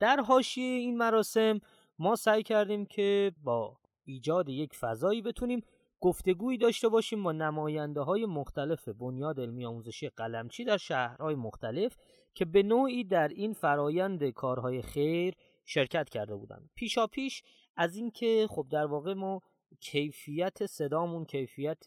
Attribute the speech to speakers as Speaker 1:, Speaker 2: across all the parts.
Speaker 1: در حاشیه این مراسم ما سعی کردیم که با ایجاد یک فضایی بتونیم گفتگویی داشته باشیم با نماینده های مختلف بنیاد علمی آموزشی قلمچی در شهرهای مختلف که به نوعی در این فرایند کارهای خیر شرکت کرده بودند. پیشا پیش از اینکه خب در واقع ما کیفیت صدامون کیفیت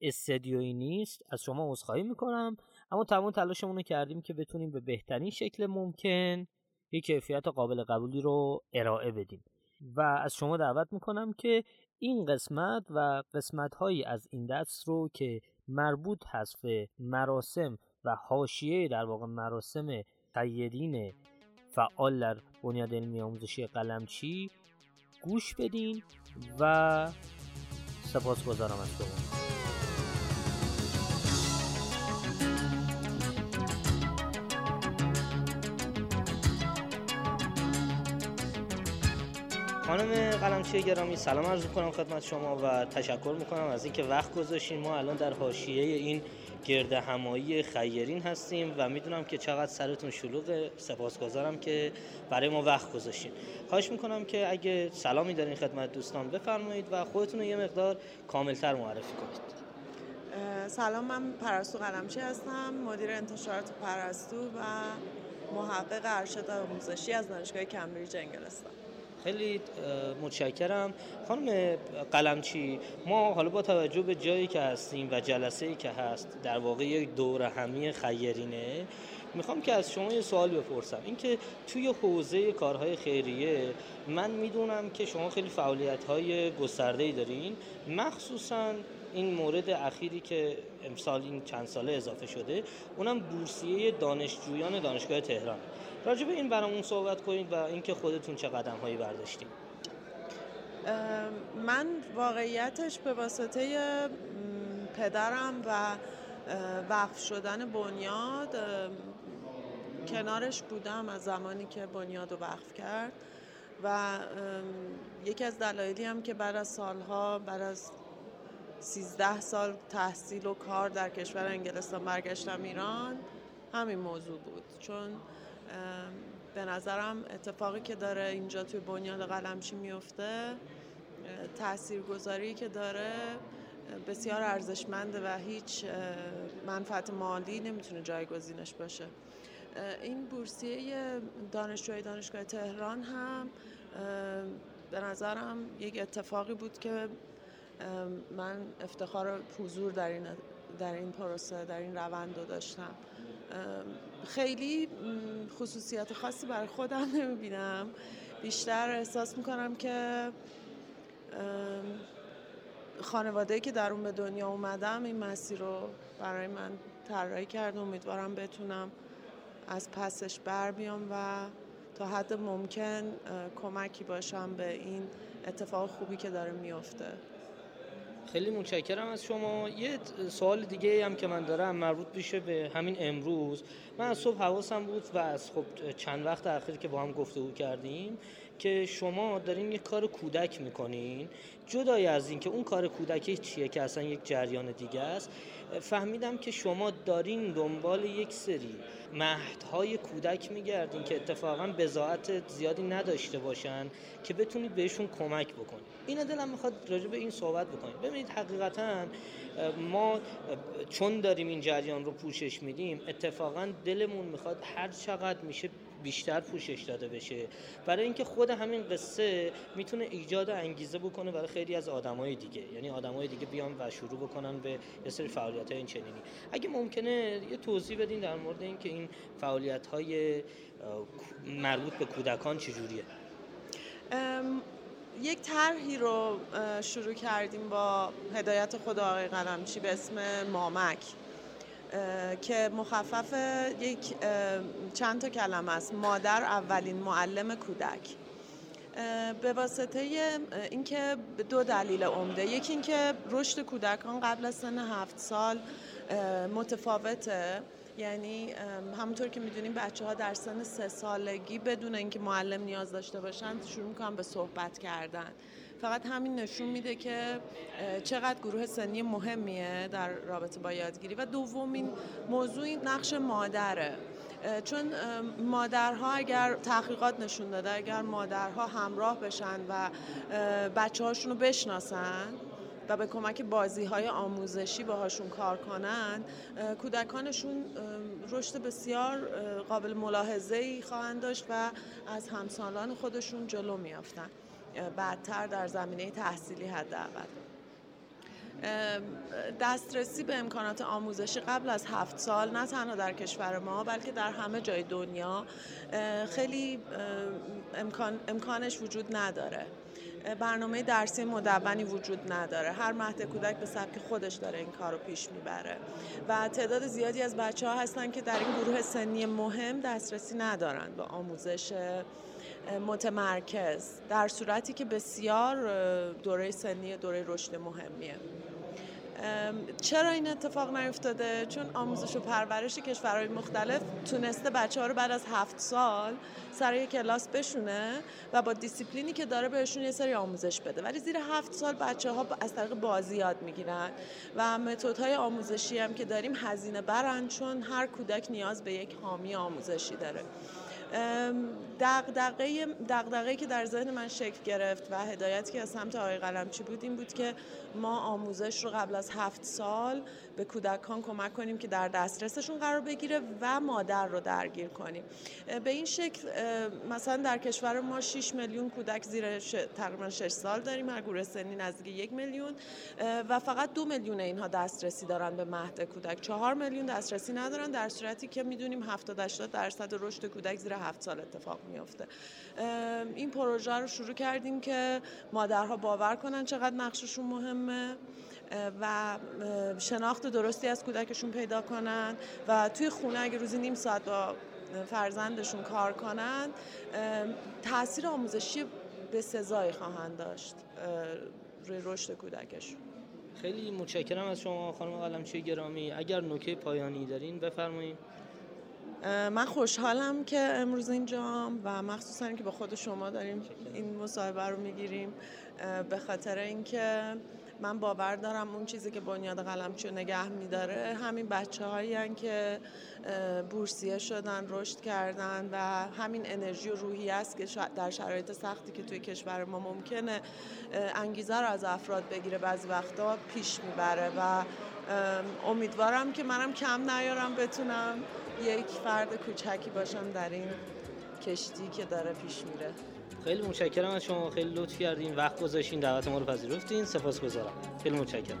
Speaker 1: استدیویی نیست از شما عذرخواهی می‌کنم اما تمام تلاشمون رو کردیم که بتونیم به بهترین شکل ممکن یک کیفیت قابل قبولی رو ارائه بدیم. و از شما دعوت می‌کنم که این قسمت و قسمت هایی از این دست رو که مربوط هست به مراسم و حاشیه در واقع مراسم قیدین فعال در بنیاد علمی آموزشی قلمچی گوش بدین و سپاس گذارم از شما. خانم قلمچی گرامی سلام عرض کنم خدمت شما و تشکر می‌کنم از اینکه وقت گذاشتین. ما الان در حاشیه این گرد همایی خیرین هستیم و می‌دونم که چقدر سرتون شلوغه. سپاسگزارم که برای ما وقت گذاشتین. خواهش می‌کنم که اگه سلامی دارین خدمت دوستان بفرمایید و خودتون رو یه مقدار کاملتر معرفی کنید.
Speaker 2: سلام من پرستو قلمچی هستم مدیر انتشارات پرستو و محقق ارشد آموزشی از دانشگاه کمبریج انگلستان.
Speaker 1: خیلی متشکرم. خانم قلمچی ما حالا با توجه به جایی که هستیم و جلسه ای که هست در واقع یک دور همی خیرینه می‌خوام که از شما یه سوال بپرسم. اینکه توی حوزه کارهای خیریه من می‌دونم که شما خیلی فعالیت های گسترده ای دارین. مخصوصا این مورد اخیری که امسال این چند ساله اضافه شده اونم بورسیه دانشجویان دانشگاه تهران. راجع به این برامون صحبت کنید و اینکه خودتون چه قدم هایی برداشتیم
Speaker 2: من واقعیتش به واسطه پدرم و وقف شدن بنیاد کنارش بودم از زمانی که بنیاد رو وقف کرد و یکی از دلایلی هم که بعد از سالها بعد از 13 سال تحصیل و کار در کشور انگلستان برگشتم ایران همین موضوع بود. چون به نظرم اتفاقی که داره اینجا توی بنیاد قلمچی میفته تاثیرگذاری که داره بسیار ارزشمنده و هیچ منفعت مالی نمی‌تونه جایگزینش باشه. این بورسیه دانشجوی دانشگاه تهران هم به نظرم یک اتفاقی بود که من افتخار حضور در این در این پروسه در این روند رو داشتم. خیلی خصوصیت خاصی برای خودم نمی‌بینم. بیشتر احساس می‌کنم که خانواده که در اون به دنیا اومدم این مسیر رو برای من طراحی کرد. امیدوارم بتونم از پسش بر بیام و تا حد ممکن کمکی باشم به این اتفاق خوبی که داره میفته
Speaker 1: خیلی متشکرم از شما. یه سوال دیگه هم که من دارم مربوط میشه به همین امروز. من از صبح حواسم بود و از خب چند وقت اخیر که با هم گفتگو کردیم که شما دارین یک کار کودک می‌کنین. جدای از اینکه اون کار کودکی چیه که اصلا یک جریان دیگه است فهمیدم که شما دارین دنبال یک سری مهدهای کودک میگردین که اتفاقا بزاعت زیادی نداشته باشن که بتونید بهشون کمک بکنید. این دلم می‌خواد راجع به این صحبت بکنید ببینید حقیقتا ما چون داریم این جریان رو پوشش میدیم اتفاقا دلمون می‌خواد هر چقدر میشه بیشتر پوشش داده بشه. برای اینکه خود همین قصه می‌تونه ایجاد انگیزه بکنه برای خیلی از آدمای دیگه. یعنی آدمای دیگه بیان و شروع بکنن به یه سری فعالیت های این چنینی. اگه ممکنه یه توضیح بدین در مورد اینکه این فعالیت های مربوط به کودکان چجوریه؟
Speaker 2: یک طرحی رو شروع کردیم با هدایت خود آقای قلمچی به اسم مامک. که مخفف یک چند تا کلمه است. مادر اولین معلم کودک. به واسطه اینکه دو دلیل عمده. یکی اینکه رشد کودکان قبل از سن هفت سال متفاوته. یعنی همونطور که می‌دونیم بچه ها در سن سه سالگی بدون اینکه معلم نیاز داشته باشن شروع می‌کنن به صحبت کردن. فقط همین نشون میده که چقدر گروه سنی مهمیه در رابطه با یادگیری. و دومین موضوع نقش مادره. چون مادرها اگر تحقیقات نشون داده اگر مادرها همراه بشن و بچه هاشون رو بشناسن و به کمک بازی های آموزشی باهاشون کار کنن کودکانشون رشد بسیار قابل ملاحظه ای خواهند داشت و از همسالان خودشون جلو میافتن بعدتر در زمینه تحصیلی حداقل. دسترسی به امکانات آموزشی قبل از هفت سال نه تنها در کشور ما بلکه در همه جای دنیا خیلی امکان، امکانش وجود نداره. برنامه درسی مدونی وجود نداره. هر مهد کودک به سبک خودش داره این کار رو پیش می‌بره. و تعداد زیادی از بچه ها هستن که در این گروه سنی مهم دسترسی ندارن به آموزش متمرکز در صورتی که بسیار دوره سنی دوره رشد مهمیه. چرا این اتفاق نیفتاده؟ چون آموزش و پرورش کشورهای مختلف تونسته بچه ها رو بعد از هفت سال سر یک کلاس بشونه و با دیسیپلینی که داره بهشون یه سری آموزش بده. ولی زیر هفت سال بچه ها از طریق بازی یاد می‌گیرن و های آموزشی هم که داریم هزینه برن چون هر کودک نیاز به یک حامی آموزشی داره. دقدقه دقدقه که در ذهن من شکل گرفت و هدایتی که از سمت آقای قلمچی بود این بود که ما آموزش رو قبل از هفت سال به کودکان کمک کنیم که در دسترسشون قرار بگیره و مادر رو درگیر کنیم. به این شکل مثلا در کشور ما 6 میلیون کودک زیر تقریبا 6 سال داریم هر گروه سنی نزدیک یک میلیون و فقط دو میلیون اینها دسترسی دارن به مهد کودک. چهار میلیون دسترسی ندارن در صورتی که می‌دونیم 70 80 درصد رشد کودک زیر 7 سال اتفاق میفته این پروژه رو شروع کردیم که مادرها باور کنن چقدر نقششون مهمه و شناخت درستی از کودکشون پیدا کنن و توی خونه اگه روزی نیم ساعت با فرزندشون کار کنن تاثیر آموزشی به سزایی خواهند داشت روی رشد کودکشون.
Speaker 1: خیلی متشکرم از شما خانم قلمچی گرامی. اگر نکته پایانی دارین بفرمایید.
Speaker 2: من خوشحالم که امروز اینجام و مخصوصا که با خود شما داریم این مصاحبه رو می‌گیریم به خاطر اینکه من باور دارم اون چیزی که بنیاد قلمچی نگه میداره همین بچه هایی که بورسیه شدن رشد کردن و همین انرژی و روحی است که در شرایط سختی که توی کشور ما ممکنه انگیزه رو از افراد بگیره. بعضی وقتا پیش می‌بره و امیدوارم که منم کم نیارم بتونم. یک فرد کوچکی باشم در این کشتی که داره پیش میره.
Speaker 1: خیلی متشکرم از شما. خیلی لطف کردین. وقت گذاشتین. دعوت ما رو پذیرفتین. سپاسگزارم. خیلی متشکرم.